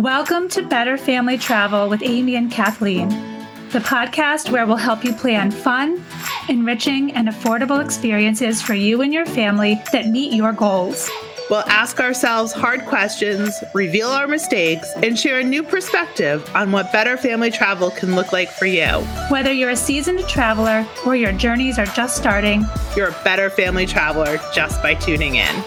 Welcome to Better Family Travel with Amy and Kathleen, the podcast where we'll help you plan fun, enriching, and affordable experiences for you and your family that meet your goals. We'll ask ourselves hard questions, reveal our mistakes, and share a new perspective on what better family travel can look like for you. Whether you're a seasoned traveler or your journeys are just starting, you're a better family traveler just by tuning in.